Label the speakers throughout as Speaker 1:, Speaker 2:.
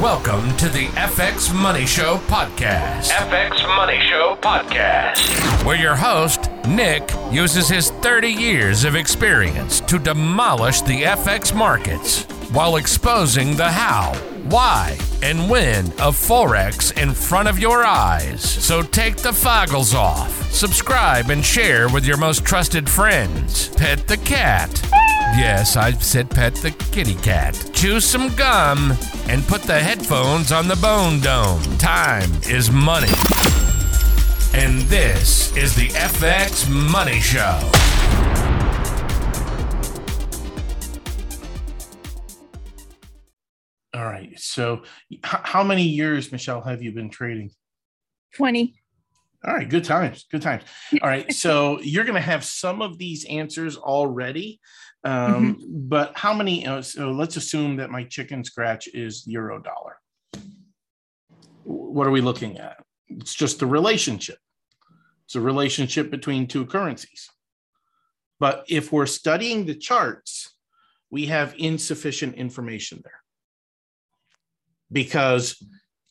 Speaker 1: Welcome to the FX Money Show podcast.
Speaker 2: FX Money Show podcast.
Speaker 1: Where your host, Nick, uses his 30 years of experience to demolish the FX markets while exposing the how, why, and when of Forex in front of your eyes. So take the foggles off, subscribe, and share with your most trusted friends. Pet the cat. Yes, I said pet the kitty cat. Chew some gum and put the headphones on the bone dome. Time is money. And this is the FX Money Show.
Speaker 3: All right. So, h- how many years, Michelle, have you been trading?
Speaker 4: 20.
Speaker 3: All right. Good times. Good times. All right. So, you're going to have some of these answers already. Um, But how many? Uh, so, let's assume that my chicken scratch is euro dollar. What are we looking at? It's just the relationship. It's a relationship between two currencies. But if we're studying the charts, we have insufficient information there because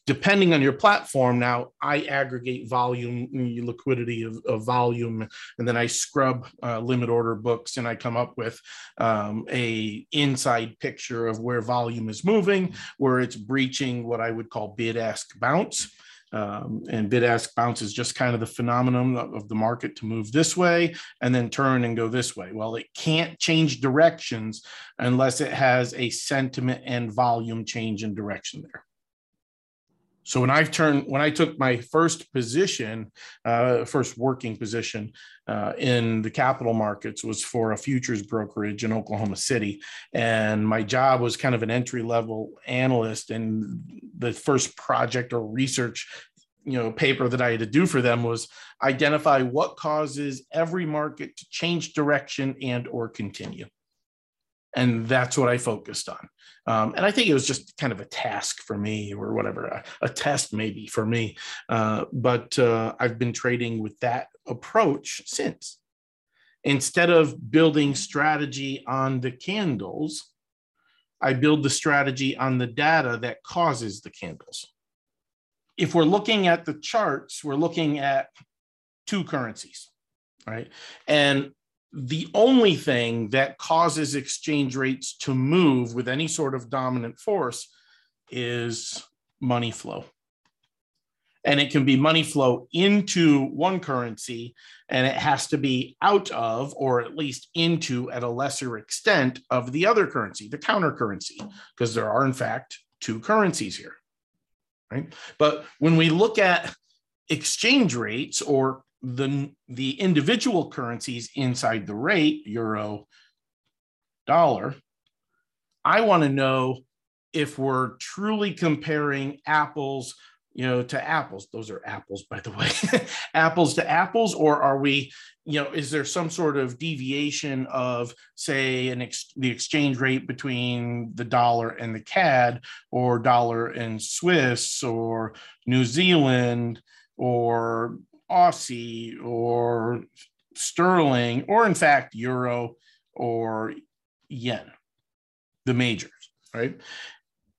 Speaker 3: depending on your platform now i aggregate volume mm, liquidity of, of volume and then i scrub uh, limit order books and i come up with um, a inside picture of where volume is moving where it's breaching what i would call bid ask bounce um, and bid ask bounce is just kind of the phenomenon of, the market to move this way and then turn and go this way. Well, it can't change directions unless it has a sentiment and volume change in direction there. So when I turned, when I took my first position, uh, first working position uh, in the capital markets was for a futures brokerage in Oklahoma City, and my job was kind of an entry level analyst. And the first project or research, you know, paper that I had to do for them was identify what causes every market to change direction and or continue and that's what I focused on. Um, and I think it was just kind of a task for me, or whatever, a, a test maybe for me. Uh, but uh, I've been trading with that approach since. Instead of building strategy on the candles, I build the strategy on the data that causes the candles. If we're looking at the charts, we're looking at two currencies, right? And the only thing that causes exchange rates to move with any sort of dominant force is money flow. And it can be money flow into one currency, and it has to be out of, or at least into at a lesser extent, of the other currency, the counter currency, because there are, in fact, two currencies here. Right. But when we look at exchange rates or the the individual currencies inside the rate euro dollar i want to know if we're truly comparing apples you know to apples. Those are apples by the way. Apples to apples or are we you know is there some sort of deviation of say an ex- the exchange rate between the dollar and the cad or dollar and swiss or new zealand or Aussie or sterling, or in fact, euro or yen, the majors, right?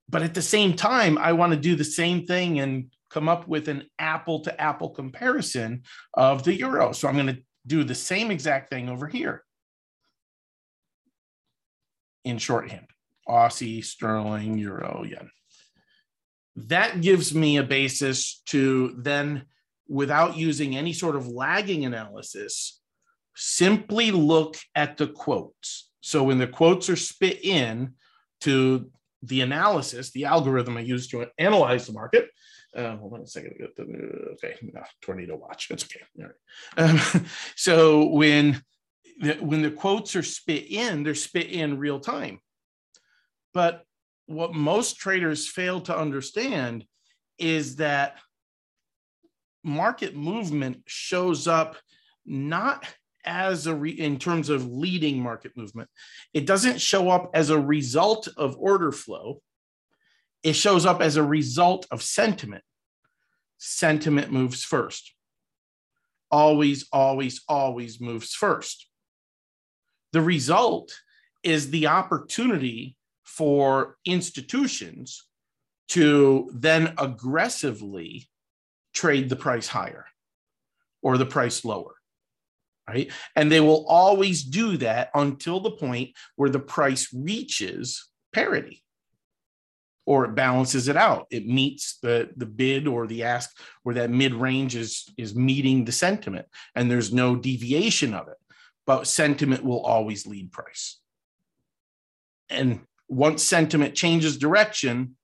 Speaker 3: But at the same time, I want to do the same thing and come up with an apple to apple comparison of the euro. So I'm going to do the same exact thing over here in shorthand Aussie, sterling, euro, yen. That gives me a basis to then without using any sort of lagging analysis, simply look at the quotes. So when the quotes are spit in to the analysis, the algorithm I use to analyze the market. Uh, hold on a second. Okay, no, tornado watch. It's okay. All right. Um, so when the, when the quotes are spit in, they're spit in real time. But what most traders fail to understand is that market movement shows up not as a re- in terms of leading market movement. It doesn't show up as a result of order flow. It shows up as a result of sentiment. Sentiment moves first. Always always always moves first. The result is the opportunity for institutions to then aggressively trade the price higher or the price lower. Right. And they will always do that until the point where the price reaches parity or it balances it out. It meets the, the bid or the ask where that mid range is, is meeting the sentiment and there's no deviation of it. But sentiment will always lead price. And once sentiment changes direction,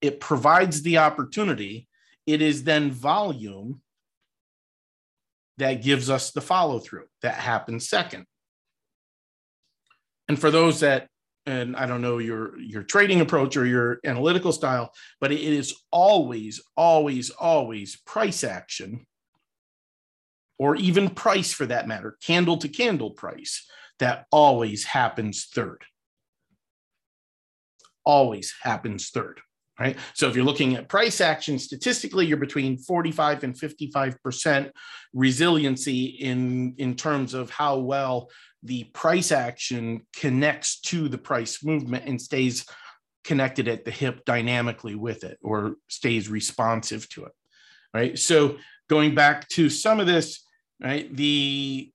Speaker 3: it provides the opportunity. It is then volume that gives us the follow through that happens second. And for those that and I don't know your your trading approach or your analytical style, but it is always, always, always price action, or even price for that matter, candle to candle price that always happens third. Always happens third. Right. So if you're looking at price action statistically, you're between 45 and 55% resiliency in, in terms of how well the price action connects to the price movement and stays connected at the hip dynamically with it or stays responsive to it. Right. So going back to some of this, right, the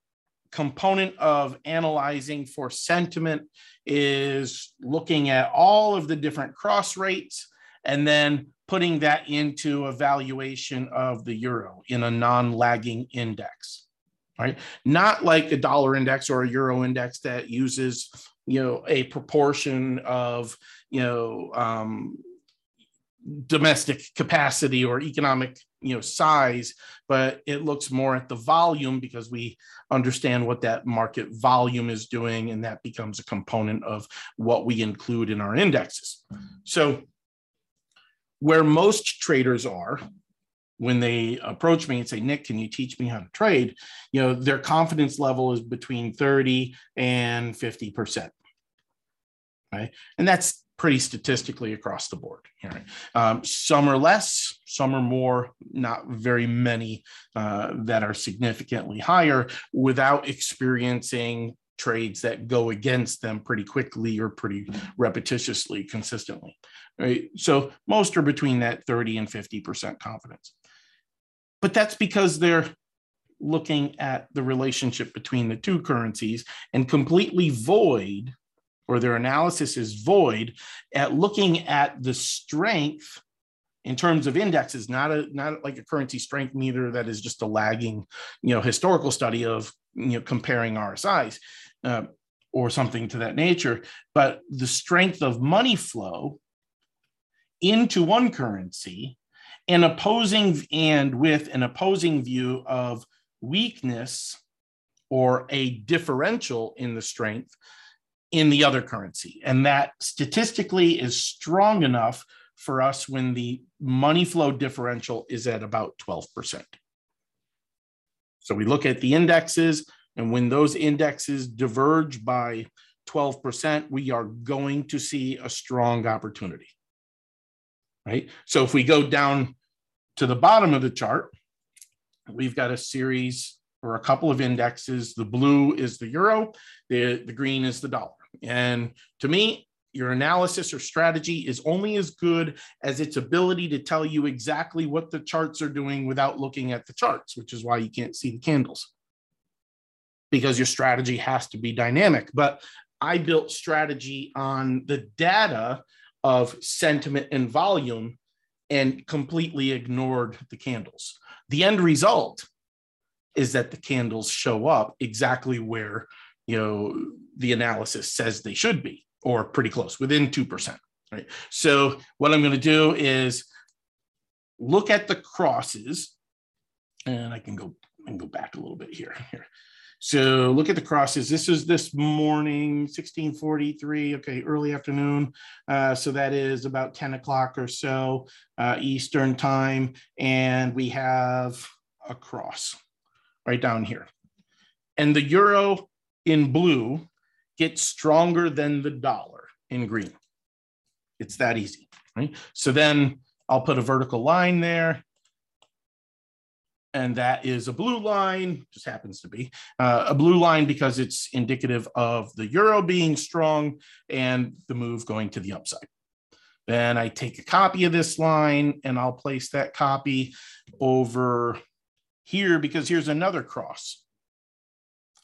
Speaker 3: component of analyzing for sentiment is looking at all of the different cross rates and then putting that into a valuation of the euro in a non-lagging index right? Not like a dollar index or a euro index that uses you know a proportion of you know um, domestic capacity or economic you know size but it looks more at the volume because we understand what that market volume is doing and that becomes a component of what we include in our indexes. So where most traders are when they approach me and say nick can you teach me how to trade? You know their confidence level is between 30 and 50% right? And that's pretty statistically across the board. Right? um, some are less some are more not very many uh, that are significantly higher without experiencing trades that go against them pretty quickly or pretty repetitiously consistently right? So most are between that 30 and 50% confidence. But that's because they're looking at the relationship between the two currencies and completely void or their analysis is void at looking at the strength in terms of indexes not a not like a currency strength meter that is just a lagging you know historical study of you know comparing rsis uh, or something to that nature but the strength of money flow into one currency and opposing and with an opposing view of weakness or a differential in the strength in the other currency and that statistically is strong enough for us when the money flow differential is at about 12%. So we look at the indexes, and when those indexes diverge by 12%, we are going to see a strong opportunity right? So if we go down to the bottom of the chart, we've got a series or a couple of indexes. The blue is the euro, the, the green is the dollar. And to me, your analysis or strategy is only as good as its ability to tell you exactly what the charts are doing without looking at the charts, which is why you can't see the candles because your strategy has to be dynamic. But I built strategy on the data of sentiment and volume and completely ignored the candles. The end result is that the candles show up exactly where you know the analysis says they should be or pretty close within 2% right so what i'm going to do is look at the crosses and i can go and go back a little bit here here so look at the crosses. This is this morning, 1643, okay, early afternoon. Uh, so that is about 10 o'clock or so uh, Eastern time. And we have a cross right down here. And the euro in blue gets stronger than the dollar in green. It's that easy, right? So then I'll put a vertical line there and that is a blue line, just happens to be uh, a blue line because it's indicative of the euro being strong and the move going to the upside. Then I take a copy of this line and I'll place that copy over here because here's another cross.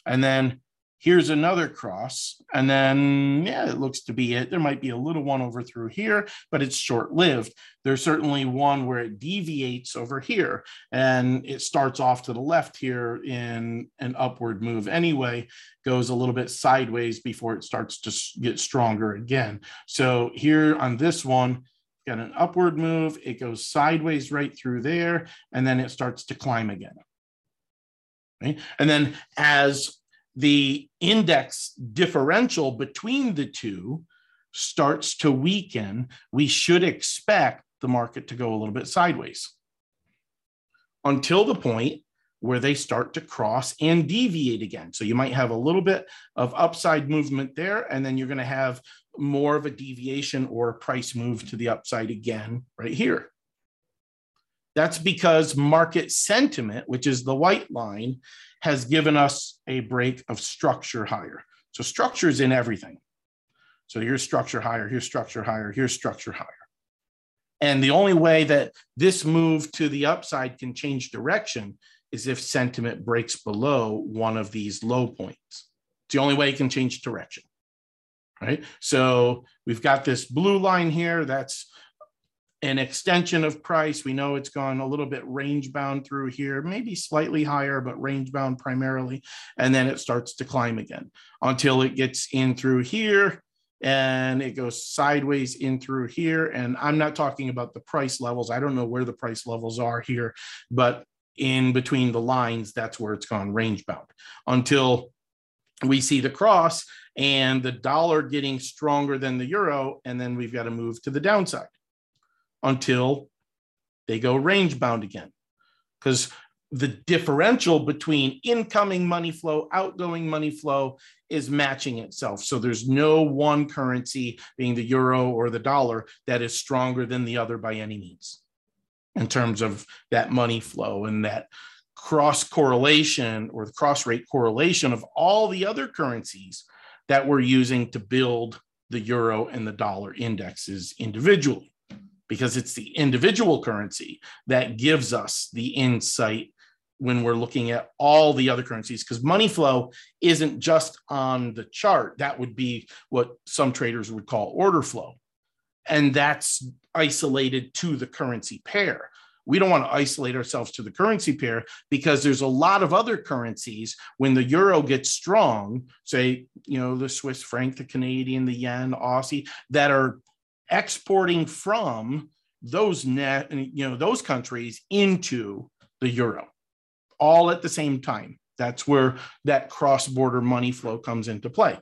Speaker 3: And then here's another cross. And then, yeah, it looks to be it. There might be a little one over through here, but it's short lived. There's certainly one where it deviates over here and it starts off to the left here in an upward move anyway, goes a little bit sideways before it starts to get stronger again. So here on this one, got an upward move, it goes sideways right through there, and then it starts to climb again. Right? And then as the index differential between the two starts to weaken, we should expect the market to go a little bit sideways until the point where they start to cross and deviate again. So you might have a little bit of upside movement there, and then you're going to have more of a deviation or a price move to the upside again right here. That's because market sentiment, which is the white line, has given us a break of structure higher. So structure is in everything. So here's structure higher, here's structure higher, here's structure higher. And the only way that this move to the upside can change direction is if sentiment breaks below one of these low points. It's the only way it can change direction. Right. So we've got this blue line here. That's an extension of price. We know it's gone a little bit range bound through here, maybe slightly higher, but range bound primarily. And then it starts to climb again until it gets in through here and it goes sideways in through here. And I'm not talking about the price levels. I don't know where the price levels are here, but in between the lines, that's where it's gone range bound until we see the cross and the dollar getting stronger than the euro. And then we've got to move to the downside until they go range bound again. Because the differential between incoming money flow, outgoing money flow is matching itself. So there's no one currency, being the euro or the dollar, that is stronger than the other by any means in terms of that money flow and that cross correlation or the cross rate correlation of all the other currencies that we're using to build the euro and the dollar indexes individually because it's the individual currency that gives us the insight when we're looking at all the other currencies because money flow isn't just on the chart. That would be what some traders would call order flow. And that's isolated to the currency pair. We don't want to isolate ourselves to the currency pair because there's a lot of other currencies when the euro gets strong say you know the swiss franc the canadian the yen aussie that are exporting from those net you know those countries into the euro all at the same time. That's where that cross border money flow comes into play.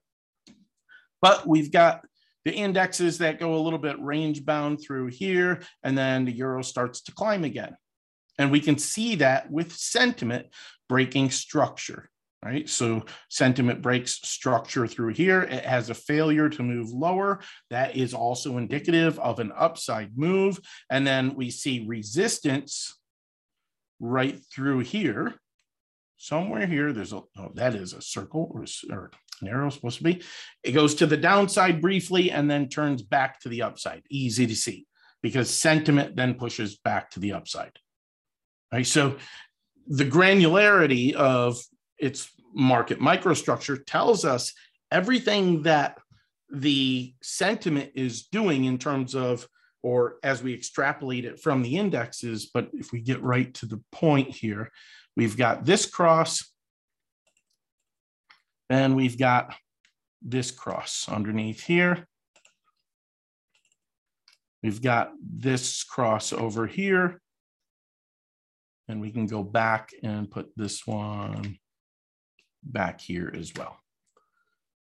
Speaker 3: But we've got the indexes that go a little bit range bound through here and then the euro starts to climb again. And we can see that with sentiment breaking structure right? So sentiment breaks structure through here. It has a failure to move lower. That is also indicative of an upside move. And then we see resistance right through here. Somewhere here, there's a, oh, that is a circle or, or arrow supposed to be. It goes to the downside briefly and then turns back to the upside. Easy to see because sentiment then pushes back to the upside. Right. So the granularity of its market. Microstructure tells us everything that the sentiment is doing in terms of or as we extrapolate it from the indexes but if we get right to the point here we've got this cross and we've got this cross underneath here. We've got this cross over here. And we can go back and put this one back here as well.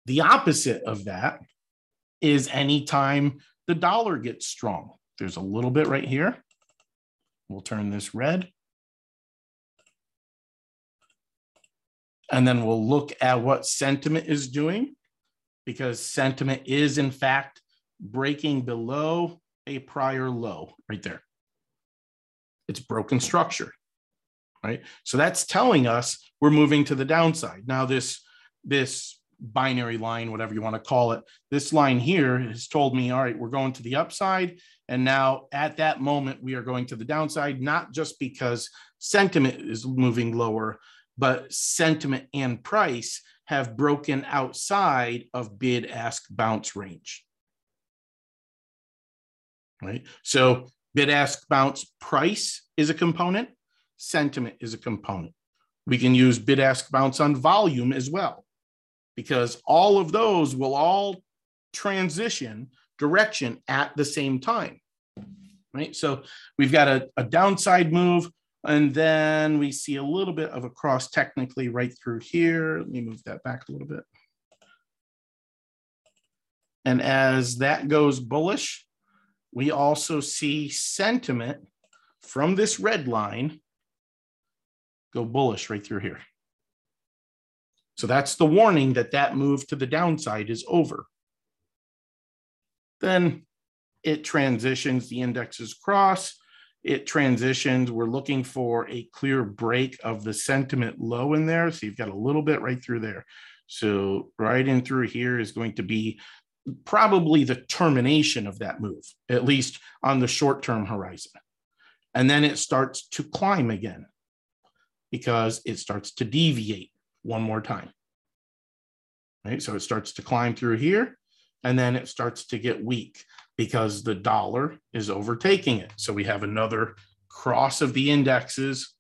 Speaker 3: The opposite of that is anytime the dollar gets strong. There's a little bit right here. We'll turn this red. And then we'll look at what sentiment is doing because sentiment is in fact breaking below a prior low right there. It's broken structure right? So that's telling us we're moving to the downside. Now this this binary line, whatever you want to call it. This line here has told me, all right, we're going to the upside. And now at that moment, we are going to the downside, not just because sentiment is moving lower, but sentiment and price have broken outside of bid ask bounce range. Right. So bid ask bounce price is a component, sentiment is a component. We can use bid ask bounce on volume as well, because all of those will all transition direction at the same time. Right. So we've got a, a downside move, and then we see a little bit of a cross technically right through here. Let me move that back a little bit. And as that goes bullish, we also see sentiment from this red line go bullish right through here. So that's the warning that that move to the downside is over. Then it transitions, the indexes cross, it transitions. We're looking for a clear break of the sentiment low in there. So you've got a little bit right through there. So right in through here is going to be probably the termination of that move, at least on the short term horizon. And then it starts to climb again because it starts to deviate one more time. Right. So it starts to climb through here and then it starts to get weak because the dollar is overtaking it. So we have another cross of the indexes.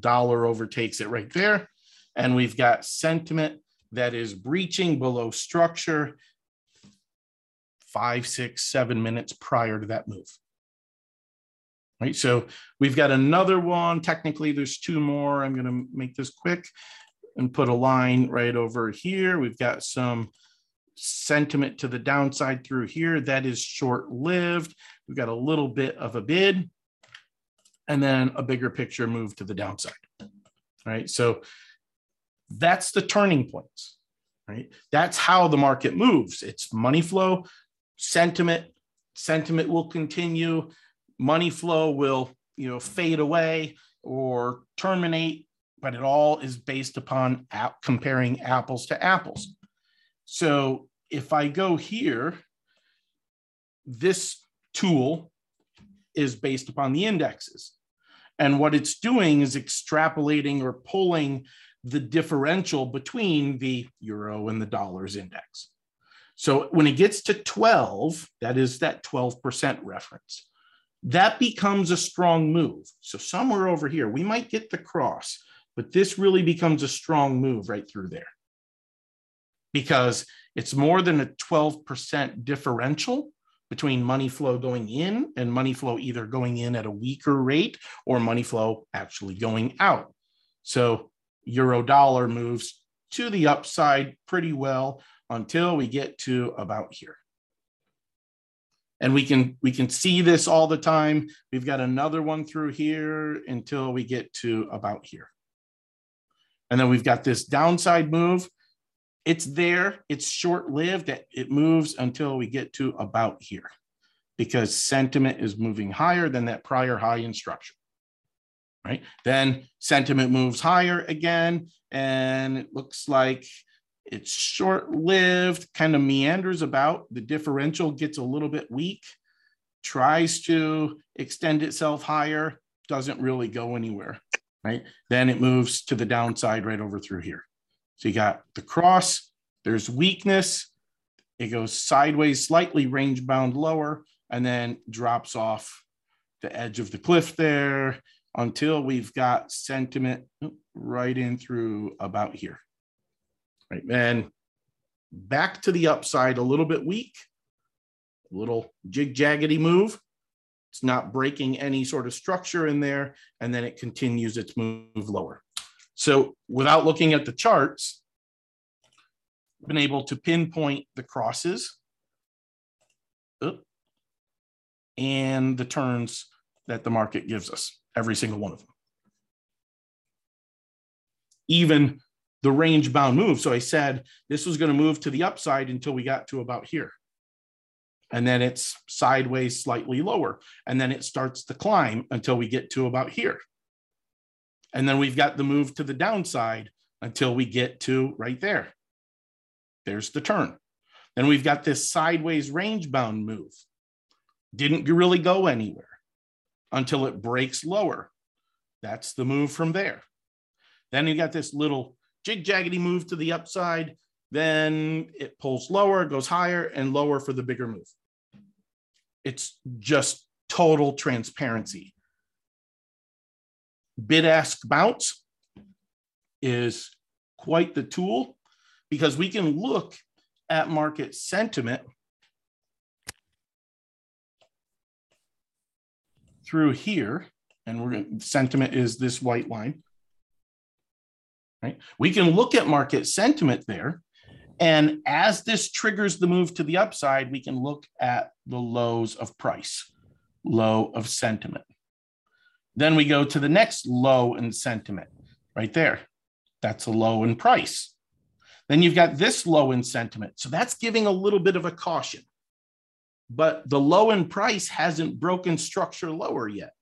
Speaker 3: Dollar overtakes it right there. And we've got sentiment that is breaching below structure five, six, seven minutes prior to that move. Right. So we've got another one. Technically, there's two more. I'm going to make this quick and put a line right over here. We've got some sentiment to the downside through here. That is short lived. We've got a little bit of a bid and then a bigger picture move to the downside. Right. So that's the turning points. Right. That's how the market moves. It's money flow, sentiment. Sentiment will continue. Money flow will, you know, fade away or terminate, but it all is based upon comparing apples to apples. So if I go here, this tool is based upon the indexes. And what it's doing is extrapolating or pulling the differential between the euro and the dollars index. So when it gets to 12, that is that 12% reference, that becomes a strong move. So somewhere over here, we might get the cross, but this really becomes a strong move right through there because it's more than a 12% differential between money flow going in and money flow either going in at a weaker rate or money flow actually going out. So euro dollar moves to the upside pretty well until we get to about here. And we can we can see this all the time. We've got another one through here until we get to about here. And then we've got this downside move it's there, it's short lived, it moves until we get to about here because sentiment is moving higher than that prior high in structure. Right. Then sentiment moves higher again, and it looks like it's short lived, kind of meanders about. The differential gets a little bit weak, tries to extend itself higher, doesn't really go anywhere. Right. Then it moves to the downside right over through here. So you got the cross, there's weakness, it goes sideways, slightly range bound lower, and then drops off the edge of the cliff there until we've got sentiment right in through about here. Right, and back to the upside a little bit weak, a little jig jaggedy move. It's not breaking any sort of structure in there, and then it continues its move lower. So without looking at the charts, been able to pinpoint the crosses and the turns that the market gives us, every single one of them. Even the range bound move. So I said this was going to move to the upside until we got to about here. And then it's sideways slightly lower. And then it starts to climb until we get to about here. And then we've got the move to the downside until we get to right there. There's the turn. Then we've got this sideways range bound move. Didn't really go anywhere until it breaks lower. That's the move from there. Then you got this little jig jaggedy move to the upside. Then it pulls lower, goes higher and lower for the bigger move. It's just total transparency. Bid ask bounce is quite the tool because we can look at market sentiment through here, and we're sentiment is this white line. Right? We can look at market sentiment there. And as this triggers the move to the upside, we can look at the lows of price, low of sentiment. Then we go to the next low in sentiment right there. That's a low in price. Then you've got this low in sentiment. So that's giving a little bit of a caution. But the low in price hasn't broken structure lower yet.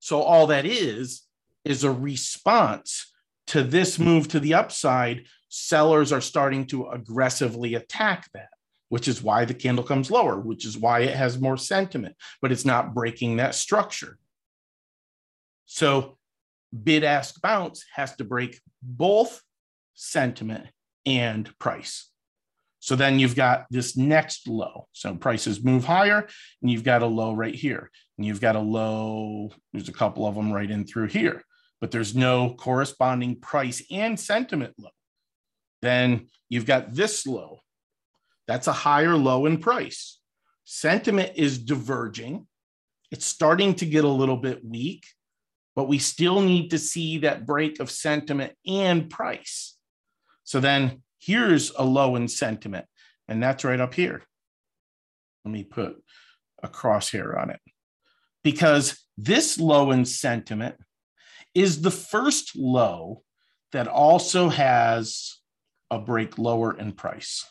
Speaker 3: So all that is, is a response to this move to the upside. Sellers are starting to aggressively attack that, which is why the candle comes lower, which is why it has more sentiment, but it's not breaking that structure. So bid ask bounce has to break both sentiment and price. So then you've got this next low. So prices move higher, and you've got a low right here. And you've got a low, there's a couple of them right in through here, but there's no corresponding price and sentiment low. Then you've got this low. That's a higher low in price. Sentiment is diverging. It's starting to get a little bit weak but we still need to see that break of sentiment and price. So then here's a low in sentiment, and that's right up here. Let me put a crosshair on it because this low in sentiment is the first low that also has a break lower in price.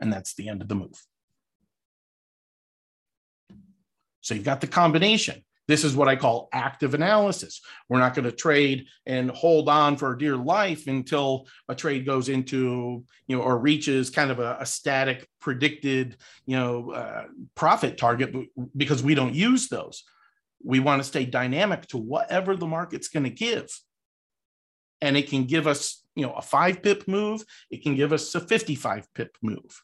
Speaker 3: And that's the end of the move. So you've got the combination. This is what I call active analysis. We're not going to trade and hold on for dear life until a trade goes into, you know, or reaches kind of a, a static predicted, you know, uh, profit target because we don't use those. We want to stay dynamic to whatever the market's going to give. And it can give us, you know, a five pip move. It can give us a 55 pip move.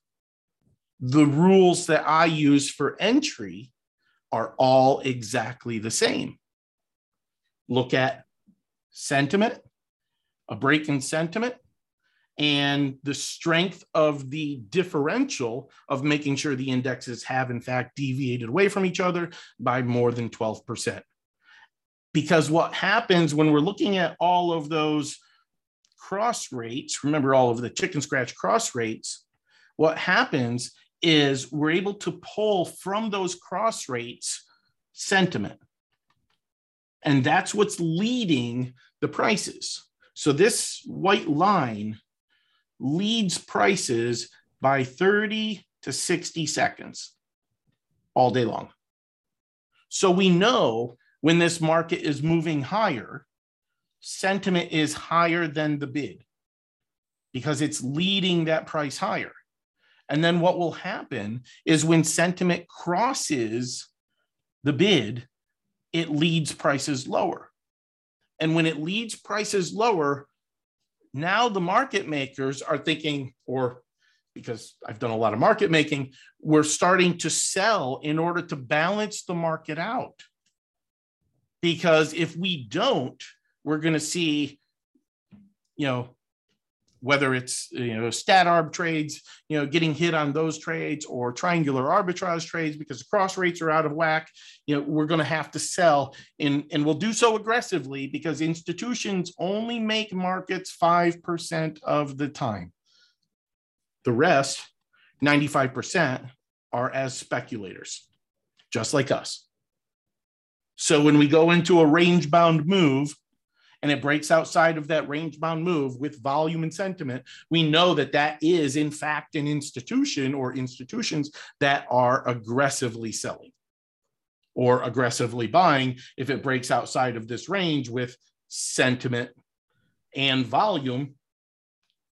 Speaker 3: The rules that I use for entry are all exactly the same. Look at sentiment, a break in sentiment, and the strength of the differential of making sure the indexes have, in fact, deviated away from each other by more than 12%. Because what happens when we're looking at all of those cross rates, remember all of the chicken scratch cross rates, what happens is we're able to pull from those cross rates sentiment. And that's what's leading the prices. So this white line leads prices by 30 to 60 seconds all day long. So we know when this market is moving higher, sentiment is higher than the bid because it's leading that price higher. And then what will happen is when sentiment crosses the bid, it leads prices lower. And when it leads prices lower, now the market makers are thinking, or because I've done a lot of market making, we're starting to sell in order to balance the market out. Because if we don't, we're going to see, you know, whether it's you know stat arb trades, you know, getting hit on those trades or triangular arbitrage trades because the cross rates are out of whack, you know, we're going to have to sell and and we'll do so aggressively because institutions only make markets 5% of the time. The rest, 95% are as speculators, just like us. So when we go into a range bound move, and it breaks outside of that range bound move with volume and sentiment, we know that that is, in fact, an institution or institutions that are aggressively selling or aggressively buying if it breaks outside of this range with sentiment and volume,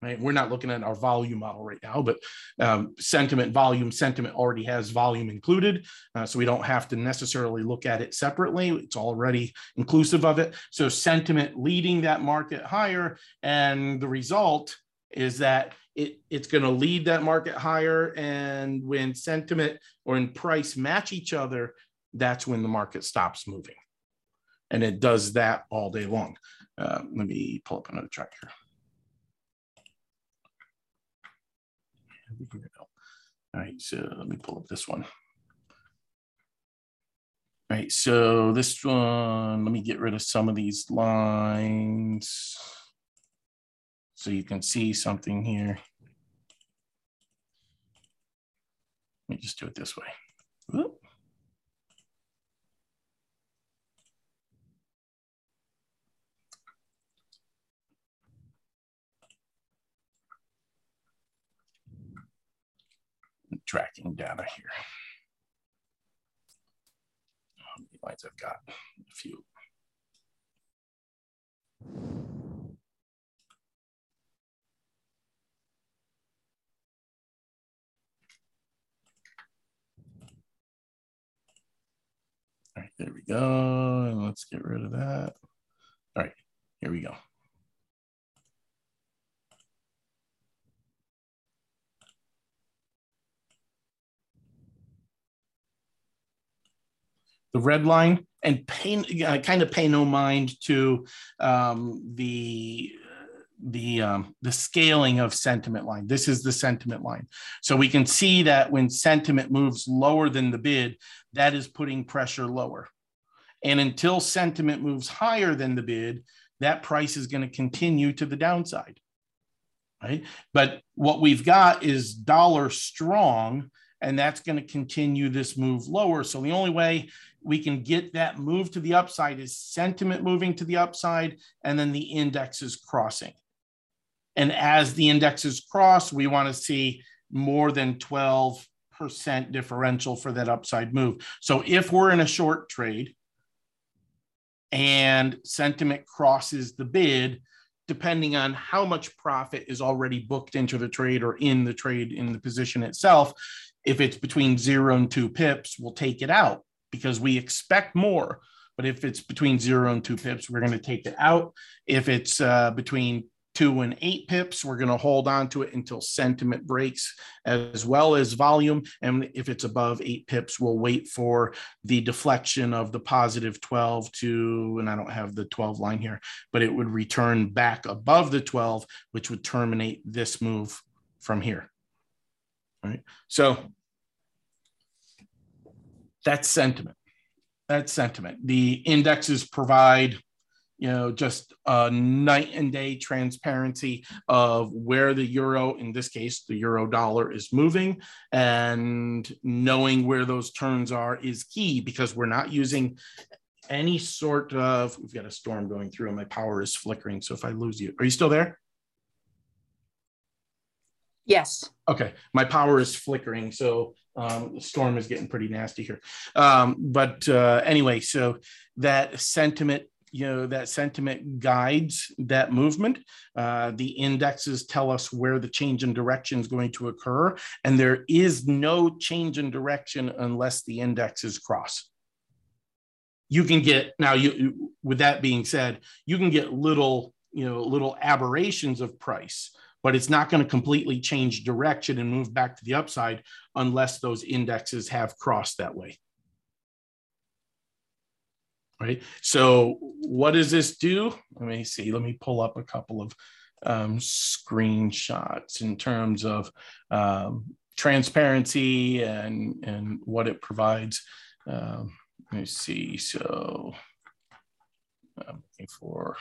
Speaker 3: right? We're not looking at our volume model right now, but um, sentiment, volume, sentiment already has volume included. Uh, so we don't have to necessarily look at it separately. It's already inclusive of it. So sentiment leading that market higher. And the result is that it, it's going to lead that market higher. And when sentiment or in price match each other, that's when the market stops moving. And it does that all day long. Uh, let me pull up another chart here. All right, so let me pull up this one. All right, so this one, let me get rid of some of these lines so you can see something here. Let me just do it this way. Tracking data here. How many lines I've got? A few. All right, there we go. And let's get rid of that. All right, here we go. The red line and pay uh, kind of pay no mind to um, the the um, the scaling of sentiment line. This is the sentiment line. So we can see that when sentiment moves lower than the bid, that is putting pressure lower. And until sentiment moves higher than the bid, that price is going to continue to the downside. Right? But what we've got is dollar strong and that's going to continue this move lower. So the only way we can get that move to the upside is sentiment moving to the upside and then the index is crossing. And as the indexes cross, we want to see more than 12% differential for that upside move. So if we're in a short trade and sentiment crosses the bid, depending on how much profit is already booked into the trade or in the trade in the position itself, if it's between zero and two pips, we'll take it out because we expect more. But if it's between zero and two pips, we're going to take it out. If it's uh, between two and eight pips, we're going to hold on to it until sentiment breaks as well as volume. And if it's above eight pips, we'll wait for the deflection of the positive 12 to, and I don't have the 12 line here, but it would return back above the 12, which would terminate this move from here. Right. So that's sentiment. That's sentiment. The indexes provide, you know, just a night and day transparency of where the euro, in this case, the euro dollar is moving, and knowing where those turns are is key because we're not using any sort of. We've got a storm going through, and my power is flickering. So if I lose you, are you still there?
Speaker 4: Yes.
Speaker 3: Okay, my power is flickering, so um, the storm is getting pretty nasty here. Um, but uh, anyway, so that sentiment, you know, that sentiment guides that movement. Uh, the indexes tell us where the change in direction is going to occur, and there is no change in direction unless the indexes cross. You can get now. You, with that being said, you can get little, you know, little aberrations of price but it's not going to completely change direction and move back to the upside unless those indexes have crossed that way. Right. So what does this do? Let me see. Let me pull up a couple of um, screenshots in terms of um, transparency and, and what it provides. Um, let me see. So I'm looking for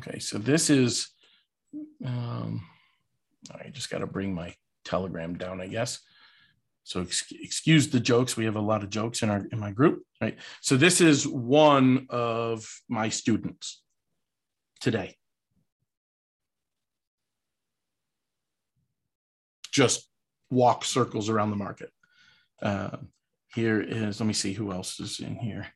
Speaker 3: Okay, so this is, um, I just got to bring my telegram down, I guess. So ex excuse the jokes. We have a lot of jokes in our in my group, right? So this is one of my students today. Just walk circles around the market. Uh, here is, let me see who else is in here.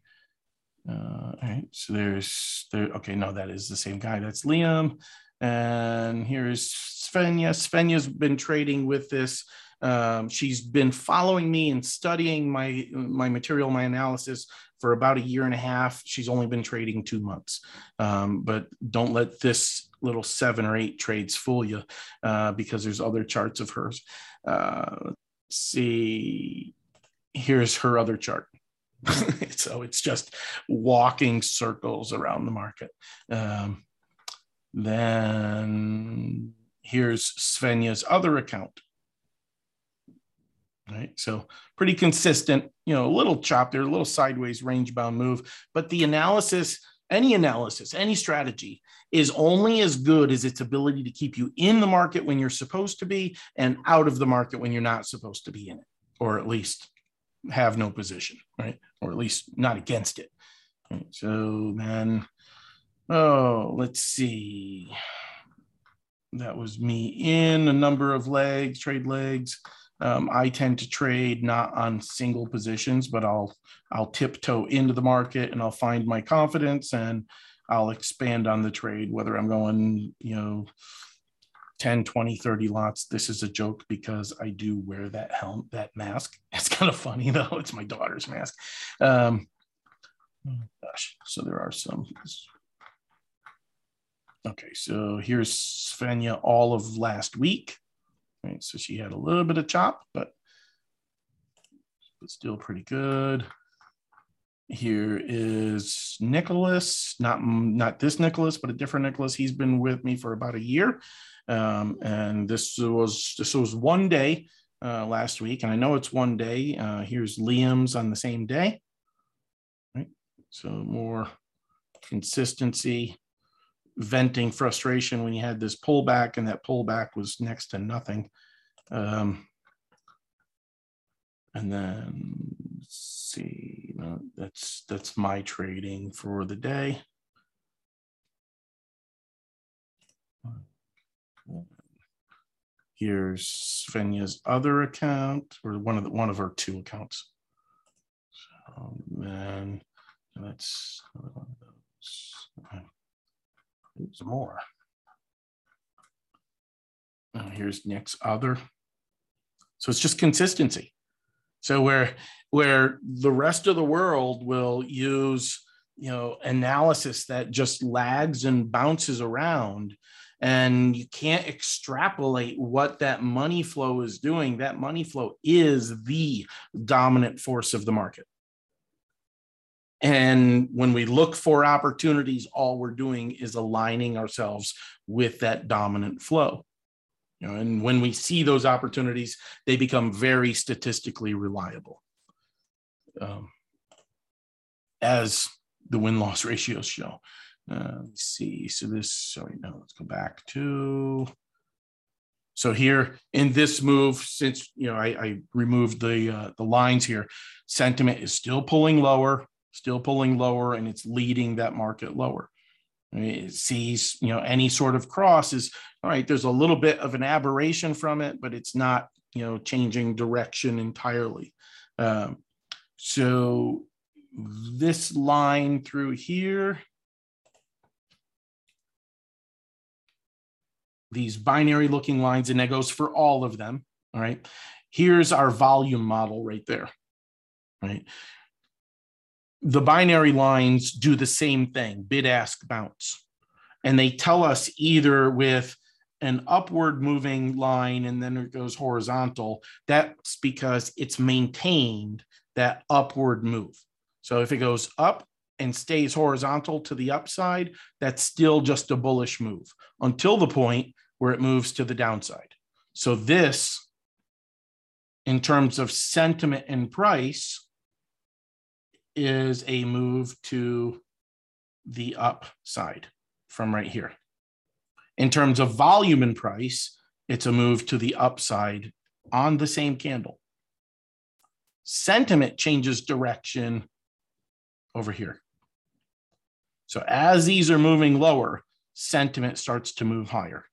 Speaker 3: Uh, all right, so there's there. Okay, no, that is the same guy. That's Liam, and here's Svenja. Svenja's been trading with this. Um, she's been following me and studying my my material, my analysis for about a year and a half. She's only been trading two months, um, but don't let this little seven or eight trades fool you, uh, because there's other charts of hers. Uh, let's see, here's her other chart. so it's just walking circles around the market. Um, then here's Svenja's other account. Right. So pretty consistent, you know, a little chop there, a little sideways range bound move. But the analysis, any analysis, any strategy is only as good as its ability to keep you in the market when you're supposed to be and out of the market when you're not supposed to be in it, or at least have no position, right? Or at least not against it. Right, so then, oh, let's see. That was me in a number of legs, trade legs. Um, I tend to trade not on single positions, but I'll I'll tiptoe into the market and I'll find my confidence and I'll expand on the trade, whether I'm going, you know, 10, 20, 30 lots. This is a joke because I do wear that helmet, that mask. It's kind of funny though. It's my daughter's mask. Um, gosh, so there are some. Okay, so here's Svenja all of last week. Right, so she had a little bit of chop, but, but still pretty good. Here is Nicholas, not not this Nicholas, but a different Nicholas. He's been with me for about a year. Um, and this was this was one day uh, last week, and I know it's one day. Uh, here's Liam's on the same day, right? So more consistency, venting frustration when you had this pullback, and that pullback was next to nothing. Um, and then see, that's that's my trading for the day. Here's Svenja's other account, or one of the one of her two accounts. So then that's one of those. There's more. Here's Nick's other. So it's just consistency. So where where the rest of the world will use you know analysis that just lags and bounces around. And you can't extrapolate what that money flow is doing. That money flow is the dominant force of the market. And when we look for opportunities all we're doing is aligning ourselves with that dominant flow. You know, and when we see those opportunities they become very statistically reliable um, as the win loss ratios show uh, let's see. So this, sorry, no, let's go back to. So here in this move, since you know I, I removed the uh, the lines here, sentiment is still pulling lower, still pulling lower, and it's leading that market lower. It sees you know any sort of cross is all right. There's a little bit of an aberration from it, but it's not you know changing direction entirely. Um, so this line through here these binary looking lines, and that goes for all of them. All right. Here's our volume model right there. Right. The binary lines do the same thing bid ask bounce. And they tell us either with an upward moving line and then it goes horizontal, that's because it's maintained that upward move. So if it goes up and stays horizontal to the upside, that's still just a bullish move until the point where it moves to the downside. So this, in terms of sentiment and price, is a move to the upside from right here. In terms of volume and price, it's a move to the upside on the same candle. Sentiment changes direction over here. So as these are moving lower, sentiment starts to move higher.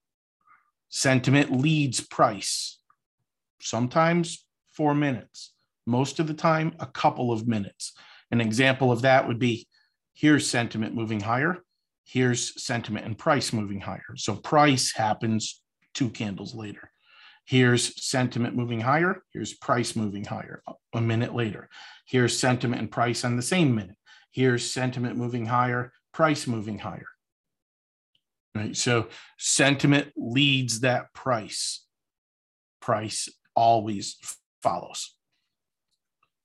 Speaker 3: Sentiment leads price, sometimes four minutes, most of the time a couple of minutes. An example of that would be here's sentiment moving higher, here's sentiment and price moving higher. So price happens two candles later. Here's sentiment moving higher, here's price moving higher a minute later. Here's sentiment and price on the same minute. Here's sentiment moving higher, price moving higher. Right? So sentiment leads that price. Price always follows.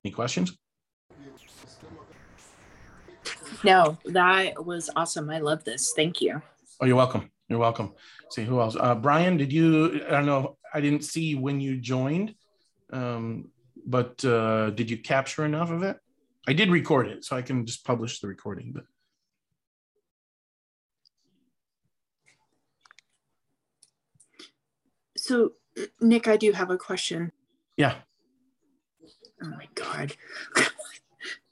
Speaker 3: Any questions?
Speaker 4: No, that was awesome. I love this. Thank you.
Speaker 3: Oh, you're welcome. You're welcome. See who else? Uh, Brian, did you? I don't know. I didn't see when you joined, um, but uh, did you capture enough of it? I did record it, so I can just publish the recording. But
Speaker 4: So, Nick, I do have a question.
Speaker 3: yeah,
Speaker 4: Oh my God.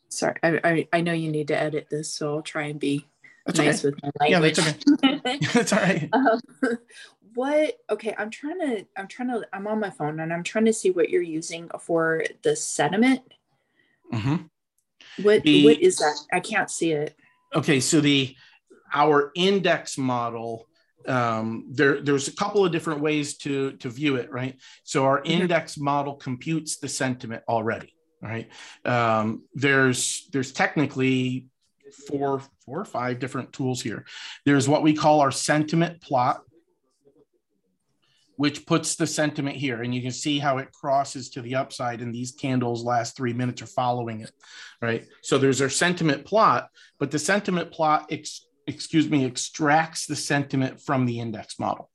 Speaker 4: Sorry, I, I, I know you need to edit this, so I'll try and be
Speaker 3: that's
Speaker 4: nice
Speaker 3: okay.
Speaker 4: with my
Speaker 3: Yeah,
Speaker 4: language.
Speaker 3: that's That's all right.
Speaker 4: um, what? Okay, I'm trying to. I'm trying to. I'm on my phone and I'm trying to see what you're using for the sediment.
Speaker 3: hmm
Speaker 4: What
Speaker 3: The-
Speaker 4: What is that? I can't see it.
Speaker 3: Okay, so the our index model. Um, there, there's a couple of different ways to to view it, right? So our
Speaker 4: Mhm.
Speaker 3: index model computes the sentiment already, right? Um, there's there's technically four four or five different tools here. There's what we call our sentiment plot, which puts the sentiment here, and you can see how it crosses to the upside, and these candles last three minutes are following it, right? So there's our sentiment plot, but the sentiment plot, ex, excuse me, extracts the sentiment from the index model.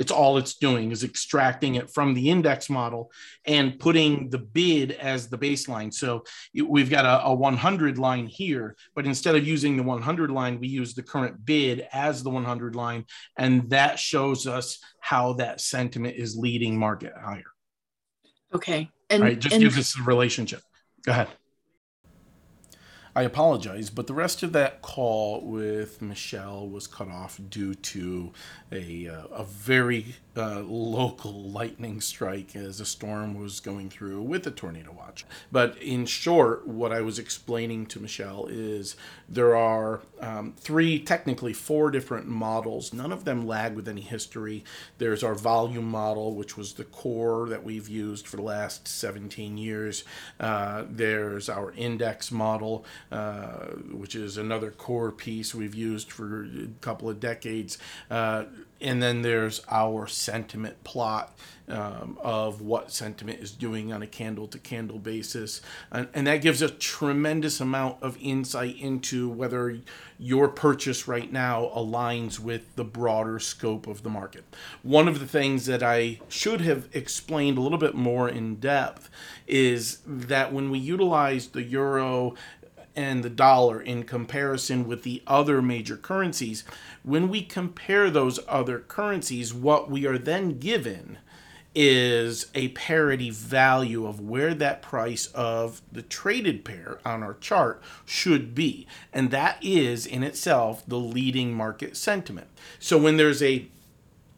Speaker 3: It's all it's doing is extracting it from the index model and putting the bid as the baseline. So we've got a, a 100 line here, but instead of using the 100 line, we use the current bid as the 100 line, and that shows us how that sentiment is leading market higher.
Speaker 4: Okay, and,
Speaker 3: right, just
Speaker 4: and
Speaker 3: gives us the relationship. Go ahead. I apologize, but the rest of that call with Michelle was cut off due to a, uh, a very uh, local lightning strike as a storm was going through with a tornado watch. But in short, what I was explaining to Michelle is there are um, three, technically four different models. None of them lag with any history. There's our volume model, which was the core that we've used for the last 17 years. Uh, there's our index model, uh, which is another core piece we've used for a couple of decades. Uh, and then there's our sentiment plot um, of what sentiment is doing on a candle to candle basis. And, and that gives a tremendous amount of insight into whether your purchase right now aligns with the broader scope of the market. One of the things that I should have explained a little bit more in depth is that when we utilize the euro and the dollar in comparison with the other major currencies, when we compare those other currencies, what we are then given is a parity value of where that price of the traded pair on our chart should be. And that is in itself the leading market sentiment. So when there's a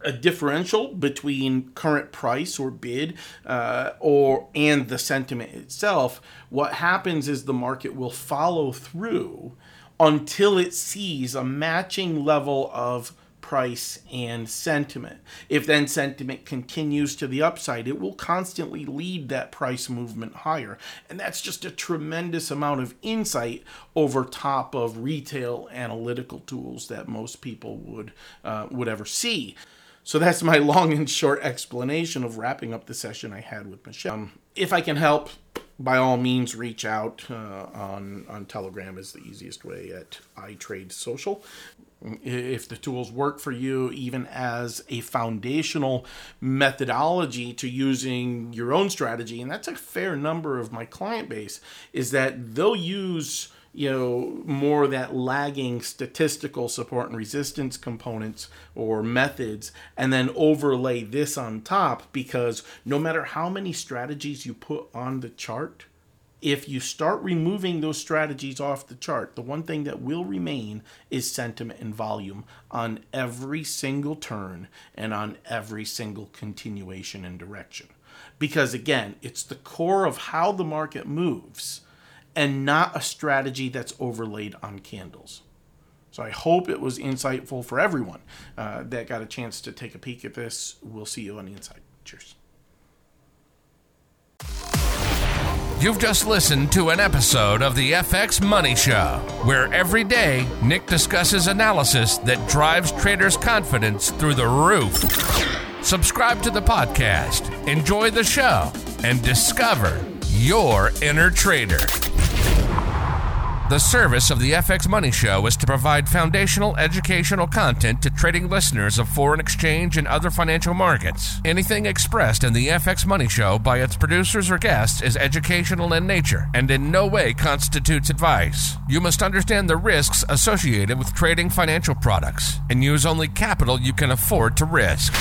Speaker 3: a differential between current price or bid uh, or and the sentiment itself what happens is the market will follow through until it sees a matching level of price and sentiment. If then sentiment continues to the upside it will constantly lead that price movement higher. And that's just a tremendous amount of insight over top of retail analytical tools that most people would uh, would ever see so that's my long and short explanation of wrapping up the session I had with Michelle. Um, if I can help, by all means, reach out uh, on on Telegram is the easiest way at iTrade Social. If the tools work for you, even as a foundational methodology to using your own strategy, and that's a fair number of my client base, is that they'll use you know more that lagging statistical support and resistance components or methods and then overlay this on top because no matter how many strategies you put on the chart if you start removing those strategies off the chart the one thing that will remain is sentiment and volume on every single turn and on every single continuation and direction. Because again, it's the core of how the market moves and not a strategy that's overlaid on candles. So I hope it was insightful for everyone uh, that got a chance to take a peek at this. We'll see you on the inside. Cheers.
Speaker 1: You've just listened to an episode of the FX Money Show, where every day Nick discusses analysis that drives traders' confidence through the roof. Subscribe to the podcast, enjoy the show, and discover your inner trader. The service of the FX Money Show is to provide foundational educational content to trading listeners of foreign exchange and other financial markets. Anything expressed in the FX Money Show by its producers or guests is educational in nature and in no way constitutes advice. You must understand the risks associated with trading financial products and use only capital you can afford to risk.